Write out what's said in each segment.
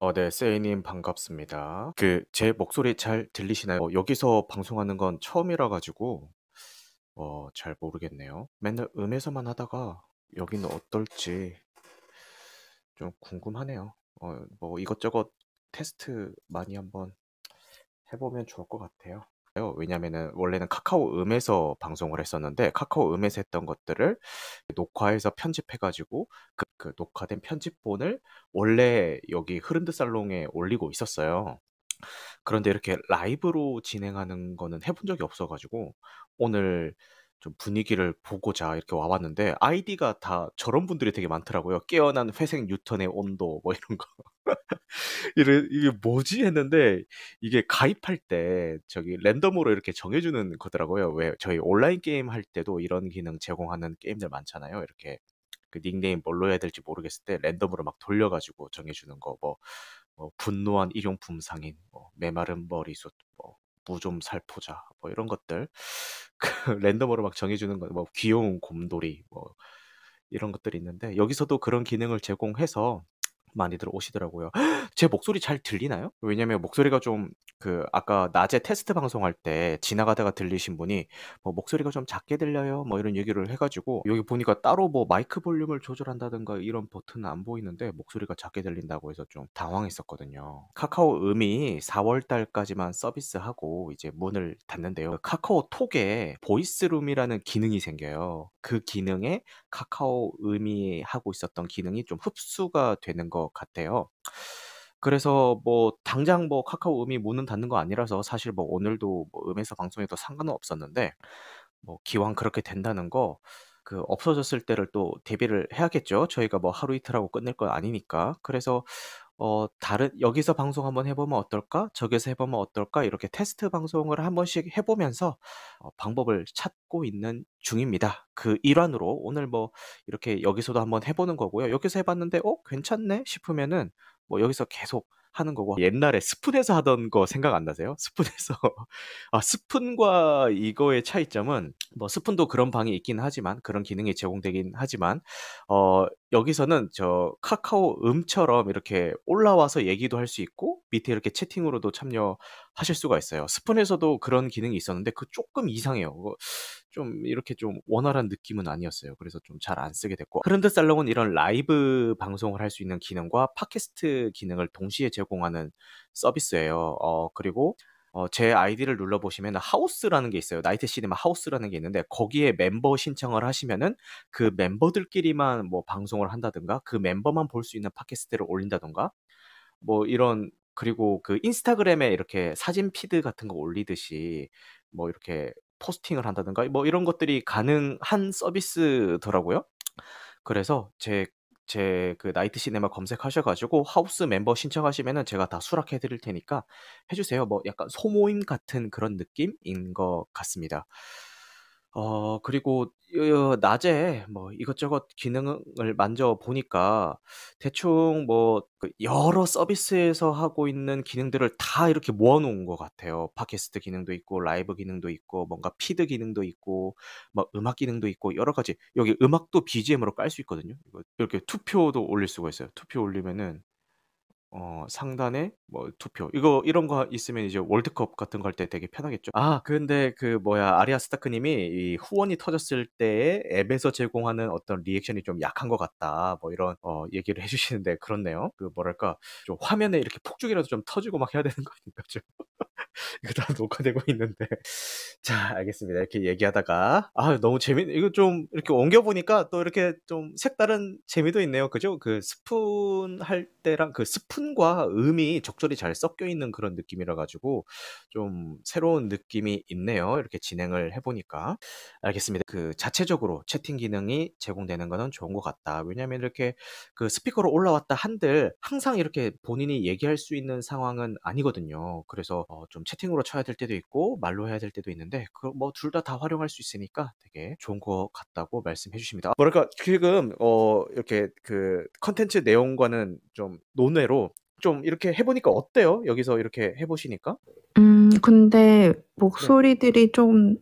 어 네. 세이님 반갑습니다. 그 제 목소리 잘 들리시나요? 어 여기서 방송하는 건 처음이라 가지고 어 잘 모르겠네요. 맨날 음에서만 하다가 여기는 어떨지 좀 궁금하네요. 어 뭐 이것저것 테스트 많이 한번 해 보면 좋을 것 같아요. 요 왜냐면은 원래는 카카오 음에서 방송을 했었는데 카카오 음에서 했던 것들을 녹화해서 편집해 가지고 그 그 녹화된 편집본을 원래 여기 흐름드 살롱에 올리고 있었어요. 그런데 이렇게 라이브로 진행하는 거는 해본 적이 없어 가지고 오늘 좀 분위기를 보고자 이렇게 와 봤는데 아이디가 다 저런 분들이 되게 많더라고요. "깨어난 회색 뉴턴의 온도." 뭐 이런 거. 이래 '이게 뭐지?' 했는데 이게 가입할 때 저기 랜덤으로 이렇게 정해 주는 거더라고요. 왜 저희 온라인 게임 할 때도 이런 기능 제공하는 게임들 많잖아요. 이렇게 그 닉네임 뭘로 해야 될지 모르겠을 때 랜덤으로 막 돌려 가지고 정해 주는 거 뭐 뭐 분노한 일용품 상인, 뭐 메마른 머리숱, 뭐 무 좀 살포자 뭐 이런 것들 그 랜덤으로 막 정해 주는 거뭐 귀여운 곰돌이 뭐 이런 것들이 있는데 여기서도 그런 기능을 제공해서 많이들 오시더라고요. 제 목소리 잘 들리나요? 왜냐면 목소리가 좀 그 아까 낮에 테스트 방송할 때 지나가다가 들리신 분이 뭐 "목소리가 좀 작게 들려요." 뭐 이런 얘기를 해 가지고 여기 보니까 따로 뭐 마이크 볼륨을 조절한다든가 이런 버튼은 안 보이는데 목소리가 작게 들린다고 해서 좀 당황했었거든요. 카카오 음이 4월 달까지만 서비스하고 이제 문을 닫는데요. 카카오 톡에 보이스룸이라는 기능이 생겨요. 그 기능에 카카오 음이 하고 있었던 기능이 좀 흡수가 되는 것 같아요. 그래서 뭐 당장 뭐 카카오 음이 문은 닫는 거 아니라서 사실 뭐 오늘도 뭐 음에서 방송해도 상관은 없었는데 뭐 기왕 그렇게 된다는 거 그 없어졌을 때를 또 대비를 해야겠죠. 저희가 뭐 하루 이틀 하고 끝낼 건 아니니까. 그래서 어 다른 '여기서 방송 한번 해 보면 어떨까? 저기서 해 보면 어떨까?' 이렇게 테스트 방송을 한 번씩 해 보면서 어 방법을 찾고 있는 중입니다. 그 일환으로 오늘 뭐 이렇게 여기서도 한번 해 보는 거고요. 여기서 해 봤는데 '어 괜찮네.' 싶으면은 뭐 여기서 계속 하는 거고 옛날에 스푼에서 하던 거 생각 안 나세요? 스푼에서 아 스푼과 이거의 차이점은 뭐 스푼도 그런 방이 있긴 하지만 그런 기능이 제공되긴 하지만 어 여기서는 저 카카오 음처럼 이렇게 올라와서 얘기도 할 수 있고 밑에 이렇게 채팅으로도 참여하실 수가 있어요. 스푼에서도 그런 기능이 있었는데 그 쪼끔 이상해요. 좀 이렇게 좀 원활한 느낌은 아니었어요. 그래서 좀 잘 안 쓰게 됐고 흐른드 살롱은 이런 라이브 방송을 할 수 있는 기능과 팟캐스트 기능을 동시에 제공 하는 서비스예요. 어 그리고 어 제 아이디를 눌러 보시면 하우스라는 게 있어요. 나이트 시네마 하우스라는 게 있는데 거기에 멤버 신청을 하시면은 그 멤버들끼리만 뭐 방송을 한다든가 그 멤버만 볼 수 있는 팟캐스트를 올린다든가 뭐 이런 그리고 그 인스타그램에 이렇게 사진 피드 같은 거 올리듯이 뭐 이렇게 포스팅을 한다든가 뭐 이런 것들이 가능한 서비스더라고요. 그래서 제 제 그 나이트 시네마 검색하셔 가지고 하우스 멤버 신청하시면은 제가 다 수락해 드릴 테니까 해 주세요. 뭐 약간 소모임 같은 그런 느낌인 것 같습니다. 어 그리고 여 낮에 뭐 이것저것 기능을 만져 보니까 대충 뭐 그 여러 서비스에서 하고 있는 기능들을 다 이렇게 모아 놓은 것 같아요. 팟캐스트 기능도 있고 라이브 기능도 있고 뭔가 피드 기능도 있고 막 음악 기능도 있고 여러 가지 여기 음악도 BGM으로 깔 수 있거든요. 이렇게 투표도 올릴 수가 있어요. 투표 올리면은 어 상단에 뭐 투표 이거 이런 거 있으면 이제 월드컵 같은 거 할 때 되게 편하겠죠. 아 근데 그 뭐야 아리아 스타크 님이 이 "후원이 터졌을 때에 앱에서 제공하는 어떤 리액션이 좀 약한 것 같다." 뭐 이런 어 얘기를 해 주시는데 그렇네요. 그 뭐랄까 좀 화면에 이렇게 폭죽이라도 좀 터지고 막 해야 되는 거 아닌가 좀. 이거 다 녹화되고 있는데. 자 알겠습니다. 이렇게 얘기하다가 아 너무 재밌 이거 좀 이렇게 옮겨 보니까 또 이렇게 좀 색다른 재미도 있네요. 그죠? 그 스푼 할 때랑 그 스푼과 음이 적절히 잘 섞여 있는 그런 느낌이라 가지고 좀 새로운 느낌이 있네요. 이렇게 진행을 해 보니까. 알겠습니다. 그 자체적으로 채팅 기능이 제공되는 거는 좋은 것 같다. 왜냐하면 이렇게 그 스피커로 올라왔다 한들 항상 이렇게 본인이 얘기할 수 있는 상황은 아니거든요. 그래서 어 좀 채팅으로 쳐야 될 때도 있고 말로 해야 될 때도 있는데 그 뭐 둘 다 다 활용할 수 있으니까 되게 좋은 것 같다고 말씀해 주십니다. 뭐랄까 지금 어 이렇게 그 컨텐츠 내용과는 좀 논외로 좀 이렇게 해 보니까 어때요? 여기서 이렇게 해 보시니까? 음 근데 네. 목소리들이 좀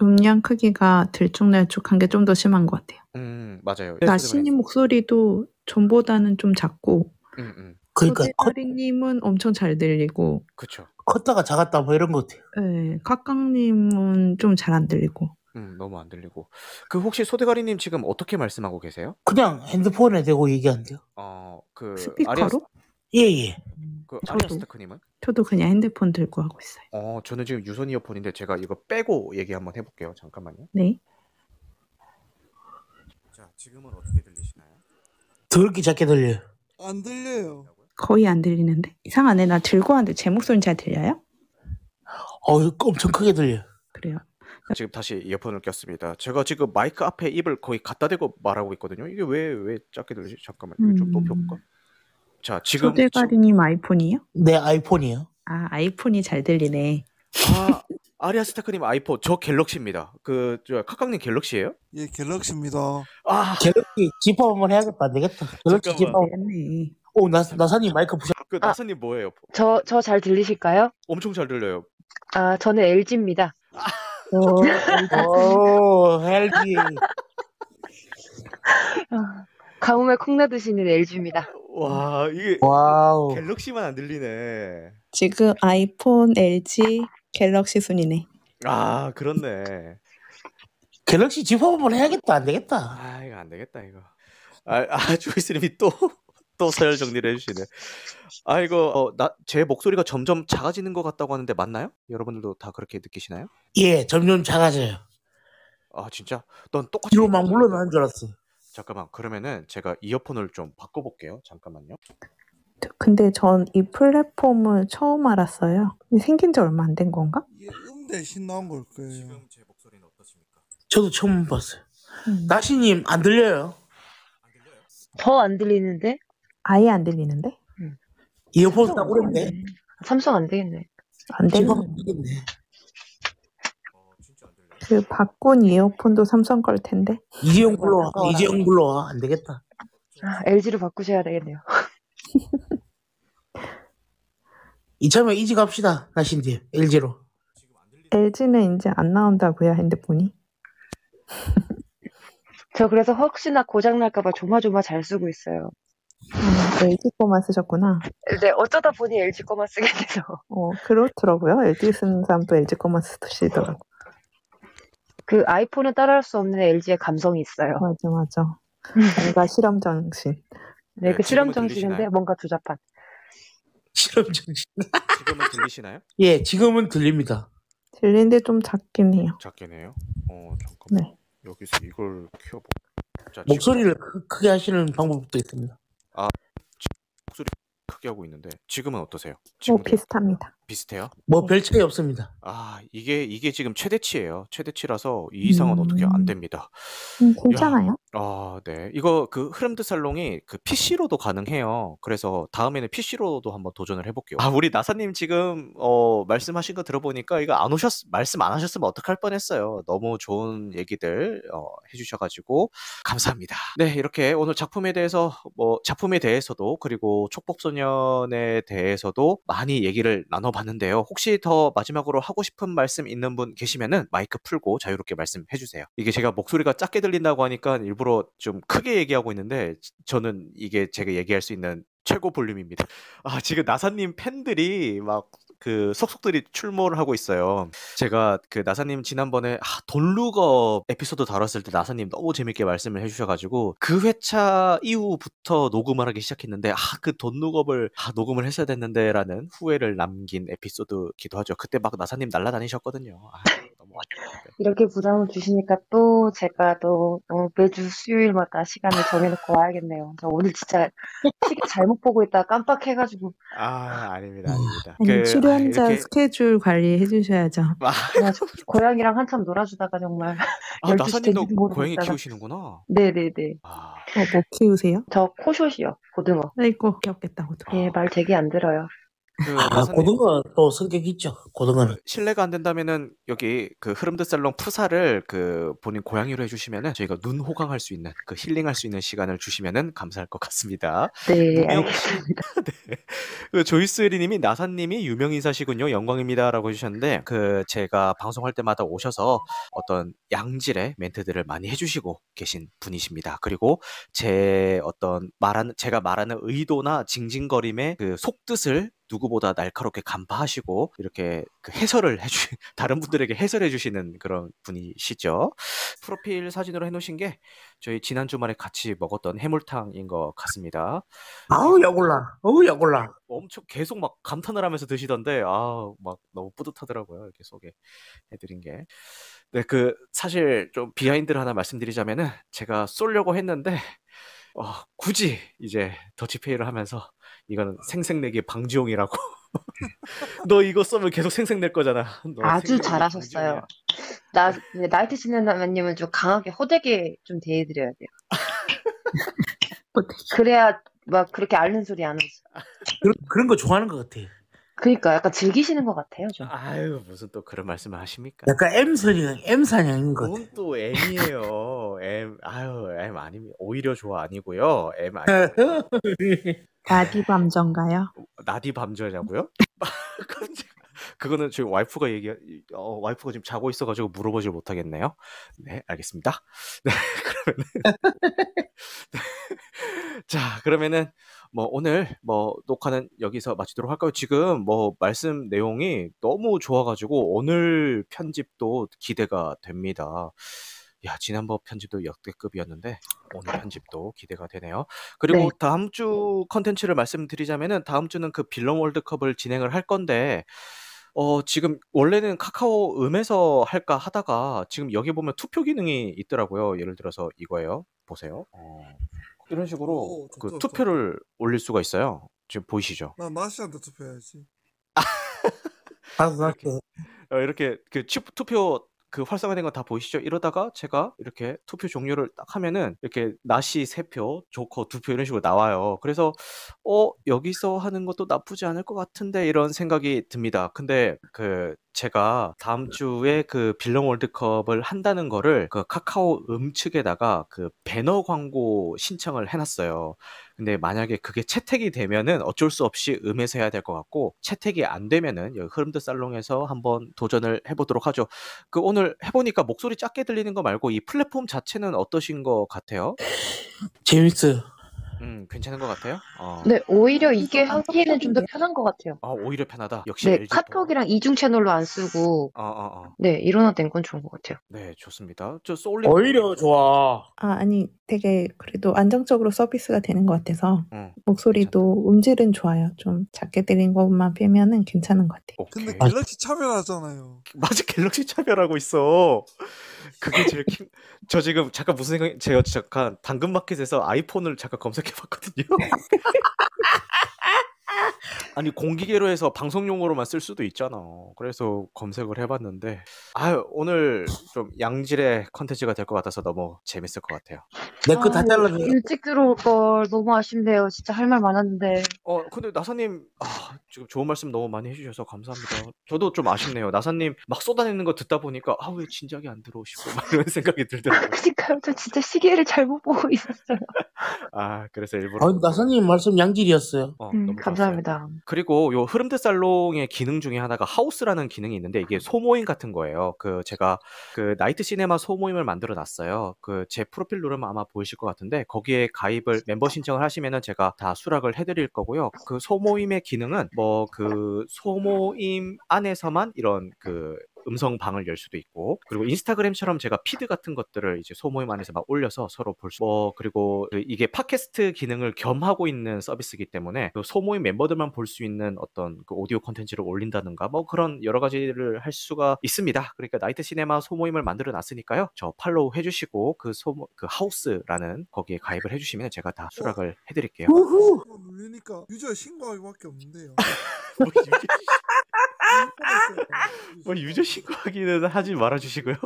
음량 크기가 들쭉날쭉한 게 좀 더 심한 것 같아요. 음 맞아요. 나시님 목소리도 전보다는 좀 작고 음 음. 그러니까 컸, 소대가리님은 엄청 잘 들리고, 그쵸. 컸다가 작았다 뭐 이런 것 같아요. 예, 카깡님은 좀 잘 안 들리고. 음, 너무 안 들리고. 그 혹시 소대가리님 지금 어떻게 말씀하고 계세요? 그냥 핸드폰에 대고 얘기한대요. 어, 그 스피커로? 아리아 예예. 그 저도. 아리아 스타크님은? 저도 그냥 핸드폰 들고 하고 있어요. 어, 저는 지금 유선 이어폰인데 제가 이거 빼고 얘기 한번 해볼게요. 잠깐만요. 네. 자, 지금은 어떻게 들리시나요? 더럽게 작게 들려요. 안 들려요. 거의 안 들리는데? 이상하네. 나 들고 하는데 제 목소리는 잘 들려요? 어 엄청 크게 들려요. 그래요. 지금 다시 이어폰을 꼈습니다. 제가 지금 마이크 앞에 입을 거의 갖다 대고 말하고 있거든요. 이게 왜 왜 작게 들리지? 잠깐만, 이거 좀 음. 높여볼까? 자, 지금 소대가리님 아이폰이요? 내 아이폰이요. 아, 아이폰이 잘 들리네. 아, 아리아 스타크님 아이폰 저 갤럭시입니다. 그 저 카카님 갤럭시예요? 예, 갤럭시입니다. 아, 갤럭시 집합 한번 해야겠다. 안 되겠다. 갤럭시 잠깐만. 집합. 되겠네. 오 나, 나사님 마이크 부셔. 그 아. 나사님 뭐예요? 저, 저 잘 들리실까요? 엄청 잘 들려요. 아, 저는 LG입니다. 오 LG. 가뭄에 콩 나듯 있는 LG입니다. 와, 이게 와우. 갤럭시만 안 들리네. 지금 아이폰, LG, 갤럭시 순이네. 아, 그렇네. 갤럭시 집합 한번 해야겠다. 안 되겠다. 아, 이거 안 되겠다, 이거. 아, 아 조이스님이 또, 또 서열 정리를 해주시네. 아, 이거, 어, 나, 제 목소리가 점점 작아지는 것 같다고 하는데 맞나요? 여러분들도 다 그렇게 느끼시나요? 예 점점 작아져요. 아, 진짜? 넌 똑같이. 뒤로 막 물러나는 줄 알았어. 잠깐만, 그러면은 제가 이어폰을 좀 바꿔볼게요. 잠깐만요. 근데 전 이 플랫폼을 처음 알았어요. 생긴 지 얼마 안 된 건가? 이게 음 대신 나온 걸 거예요. 제 목소리는 어떠십니까? 저도 처음 봤어요. 음. 나시님 안 들려요? 안 들려요? 더 안 들리는데? 아예 안 들리는데? 이어폰 딱 오랜데. 삼성 안 되겠네. 안 되겠네. 그 바꾼 이어폰도 삼성 걸 텐데. 이재용 불러와. 이재용 불러와. 안 되겠다. 아, LG로 바꾸셔야 되겠네요. 이참에 이지 갑시다. 나신님 LG로. LG는 이제 안 나온다고요, 핸드폰이. 저 그래서 혹시나 고장 날까봐 조마조마 잘 쓰고 있어요. 음, LG 거만 쓰셨구나. 네, 어쩌다 보니 LG 거만 쓰게 돼서. 어, 그렇더라고요. LG 쓰는 사람도 LG 거만 쓰시더라고. 그 아이폰은 따라할 수 없는 LG의 감성이 있어요. 맞아, 맞아. 뭔가 실험 정신. 네, 네, 그 실험 지금은 정신인데? 뭔가 조잡한. 실험 정신. 지금은 들리시나요? 예, 지금은 들립니다. 들리는데 좀 작긴 해요. 작게네요. 어, 잠깐만. 네. 여기서 이걸 켜보. 자, 목소리를 크- 크게 하시는 방법도 있습니다. 목소리 크게 하고 있는데 지금은 어떠세요? 뭐 지금도 비슷합니다. 비슷해요? 뭐 별 차이 없습니다. 아, 이게 이게 지금 최대치예요. 최대치라서 이 이상은 어떻게 안 음. 됩니다. 음, 괜찮아요. 아, 네. 이거 그 흐름드 살롱이 그 PC로도 가능해요. 그래서 다음에는 PC로도 한번 도전을 해 볼게요. 아, 우리 나사 님 지금 어 말씀하신 거 들어보니까 이거 안 오셨 말씀 안 하셨으면 어떡할 뻔했어요. 너무 좋은 얘기들 어, 해 주셔 가지고 감사합니다. 네, 이렇게 오늘 작품에 대해서 뭐 작품에 대해서도 그리고 촉법소년에 대해서도 많이 얘기를 나눠 봤는데요. 혹시 더 마지막으로 하고 싶은 말씀 있는 분 계시면은 마이크 풀고 자유롭게 말씀해 주세요. 이게 제가 목소리가 작게 들린다고 하니까 일부러 좀 크게 얘기하고 있는데 지- 저는 이게 제가 얘기할 수 있는 최고 볼륨입니다. 아, 지금 나사님 팬들이 막 그 속속들이 출몰을 하고 있어요. 제가 그 나사님 지난번에 아, 돈루거 에피소드 다뤘을 때 나사님 너무 재밌게 말씀을 해주셔가지고 그 회차 이후부터 녹음을 하기 시작했는데 아 그 돈루거를 아, 녹음을 했어야 됐는데라는 후회를 남긴 에피소드기도 하죠. 그때 막 나사님 날라다니셨거든요. 아, 너무. 이렇게 부담을 주시니까 또 제가 또 어, 매주 수요일마다 시간을 정해놓고 와야겠네요. 저 오늘 진짜 시계 잘못 보고 있다가 깜빡해가지고 아 아닙니다 아닙니다. 아니, 그, 아, 출연자 이렇게 스케줄 관리해 주셔야죠. 아, 고양이랑 한참 놀아주다가 정말 아 12시 나사님도 고양이 있다가. 키우시는구나. 네네네. 아, 어, 뭐 키우세요? 저 코숏이요. 고등어. 아이고, 귀엽겠다, 고등. 예, 말 되게 안 들어요. 그 아, 나사님 고등어 또 성격 있죠. 고등어는. 그 실례가 안 된다면은 여기 그 흐름드 살롱 프사를 그 본인 고양이로 해주시면은 저희가 눈 호강할 수 있는 그 힐링할 수 있는 시간을 주시면은 감사할 것 같습니다. 네, 알겠습니다. 네. 그 조이스 리님이 나사님이 유명 인사시군요. 영광입니다라고 해주셨는데 그 제가 방송할 때마다 오셔서 어떤 양질의 멘트들을 많이 해주시고 계신 분이십니다. 그리고 제 어떤 말하는 제가 말하는 의도나 징징거림의 그 속뜻을 누구보다 날카롭게 간파하시고 이렇게 그 해설을 해주 다른 분들에게 해설해 주시는 그런 분이시죠. 프로필 사진으로 해놓으신 게 저희 지난 주말에 같이 먹었던 해물탕인 것 같습니다. 아우 약올라. 어우 약올라. 엄청 계속 막 감탄을 하면서 드시던데 아막 너무 뿌듯하더라고요 이렇게 소개해드린 게. 네, 그 사실 좀 비하인드를 하나 말씀드리자면은 제가 쏠려고 했는데 어, 굳이 이제 더치페이를 하면서 이거는 생색내기 방지용이라고. 너 이거 쏘면 계속 생색낼 거잖아. 너 아주 잘하셨어요. 방지용이야. 나, 네, 나이트 시네마님은 좀 강하게 호되게 좀 대해드려야 돼요. 그래야 막 그렇게 앓는 소리 안 하지. 그런, 그런 거 좋아하는 것 같아. 그러니까 약간 즐기시는 것 같아요, 좀. 아유 무슨 또 그런 말씀을 하십니까? 약간 M선이, M사냥인 것 같아. 그건 또 M이에요. M 아유 M 아닙니다. 오히려 좋아 아니고요. M 아니고요. 나디 감정가요? 나디? 깜짝. 그거는 저희 와이프가 얘기, 어, 와이프가 지금 자고 있어가지고 물어보질 못하겠네요. 네, 알겠습니다. 네, 그러면은. 네. 자, 그러면은, 뭐, 오늘, 뭐, 녹화는 여기서 마치도록 할까요? 지금, 뭐, 말씀 내용이 너무 좋아가지고, 오늘 편집도 기대가 됩니다. 야, 지난번 편집도 역대급이었는데, 오늘 편집도 기대가 되네요. 그리고 네. 다음 주 컨텐츠를 말씀드리자면은, 다음 주는 그 빌런 월드컵을 진행을 할 건데, 어, 지금 원래는 카카오 음에서 할까 하다가 지금 여기 보면 투표 기능이 있더라고요. 예를 들어서 이거예요. 보세요. 어, 이런 식으로 오, 좋다, 그 좋다. 투표를 올릴 수가 있어요. 지금 보이시죠? 나 나시한테 투표해야지. 나도 나도. 어, 이렇게 그 치- 투표 그 활성화된 거다 보이시죠? 이러다가 제가 이렇게 투표 종료를 딱 하면은 이렇게 나시 3표, 조커 2표 이런 식으로 나와요. 그래서 어, 여기서 하는 것도 나쁘지 않을 것 같은데 이런 생각이 듭니다. 근데 그 제가 다음 주에 그 빌런 월드컵을 한다는 거를 그 카카오 음 측에다가 그 배너 광고 신청을 해놨어요. 근데 만약에 그게 채택이 되면은 어쩔 수 없이 음에서 해야 될 것 같고 채택이 안 되면은 흐름드 살롱에서 한번 도전을 해보도록 하죠. 그 오늘 해보니까 목소리 작게 들리는 거 말고 이 플랫폼 자체는 어떠신 것 같아요? 재밌어요. 음, 괜찮은 것 같아요? 어. 네, 오히려 이게 하기에는 좀 더 편한 것 같아요. 아, 오히려 편하다. 역시 네, LG. 카톡이랑 이중 채널로 안 쓰고, 어, 어, 어. 네, 일원화된 건 좋은 것 같아요. 네, 좋습니다. 저 소울링. 오히려 좋아. 아, 아니, 되게 그래도 안정적으로 서비스가 되는 것 같아서 응, 목소리도 음질은 좋아요. 좀 작게 들린 것만 빼면은 괜찮은 것 같아요. 오케이. 근데 갤럭시 차별하잖아요. 맞아, 갤럭시 차별하고 있어. 그게 제일 킹. 저 지금 잠깐 무슨 생각, 제가 잠깐 당근마켓에서 아이폰을 잠깐 검색해봤거든요. 아니 공기계로 해서 방송용으로만 쓸 수도 있잖아. 그래서 검색을 해봤는데, 아유 오늘 좀 양질의 컨텐츠가 될 것 같아서 너무 재밌을 것 같아요. 내거다 아유, 잘라줘. 일찍 들어올 걸 너무 아쉽네요. 진짜 할 말 많았는데. 어, 근데 나사님, 아, 지금 좋은 말씀 너무 많이 해주셔서 감사합니다. 저도 좀 아쉽네요. 나사님 막 쏟아내는 거 듣다 보니까, 아, 왜 진작에 안 들어오시고, 막 이런 생각이 들더라고요. 그러니까요. 저 진짜 시계를 잘못 보고 있었어요. 아, 그래서 일부러. 아, 나사님 말씀 양질이었어요. 어, 음, 너무 좋았어요. 감사합니다. 그리고 요 흐름드 살롱의 기능 중에 하나가 하우스라는 기능이 있는데 이게 소모임 같은 거예요. 그 제가 그 나이트 시네마 소모임을 만들어 놨어요. 그 제 프로필 누르면 아마 보이실 것 같은데 거기에 가입을 멤버 신청을 하시면은 제가 다 수락을 해드릴 거고요. 그 소모임의 기능은 뭐 그 소모임 안에서만 이런 그 음성 방을 열 수도 있고 그리고 인스타그램처럼 제가 피드 같은 것들을 이제 소모임 안에서 막 올려서 서로 볼 수. 뭐 그리고 그 이게 팟캐스트 기능을 겸하고 있는 서비스이기 때문에 그 소모임 멤버들만 볼 수 있는 어떤 그 오디오 콘텐츠를 올린다든가 뭐 그런 여러 가지를 할 수가 있습니다. 그러니까 나이트 시네마 소모임을 만들어 놨으니까요. 저 팔로우 해주시고 그 소모 그 하우스라는 거기에 가입을 해주시면 제가 다 수락을 해드릴게요. 우후. 이거 눌리니까 유저 신고하기밖에 없는데요. 뭐 유저, 신고하기는 하지 말아주시고요.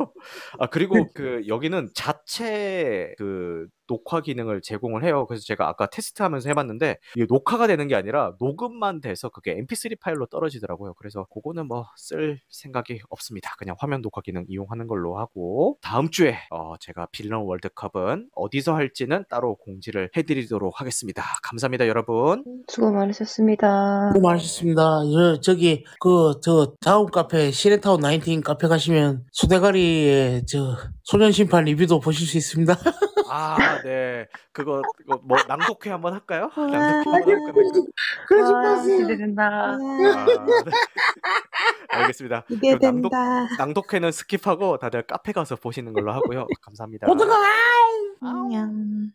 아 그리고 그 여기는 자체 그 녹화 기능을 제공을 해요. 그래서 제가 아까 테스트하면서 해봤는데 이게 녹화가 되는 게 아니라 녹음만 돼서 그게 MP3 파일로 떨어지더라고요. 그래서 그거는 뭐 쓸 생각이 없습니다. 그냥 화면 녹화 기능 이용하는 걸로 하고 다음 주에 어, 제가 빌런 월드컵은 어디서 할지는 따로 공지를 해드리도록 하겠습니다. 감사합니다, 여러분. 수고 많으셨습니다. 수고 많으셨습니다. 저, 저기, 그, 저, 다음 카페, 시네타운 19 카페 가시면, 소대가리의, 저, 소년 심판 리뷰도 보실 수 있습니다. 아, 네. 그거, 그거 뭐 낭독회 한번 할까요? 낭독회 한번 할까요? 그러지 와, 마세요. 기대된다. 아, 네. 알겠습니다. 그럼 낭독, 기대된다. 낭독회는 skip하고 다들 카페 가서 보시는 걸로 하고요. 감사합니다. 모두가 안녕.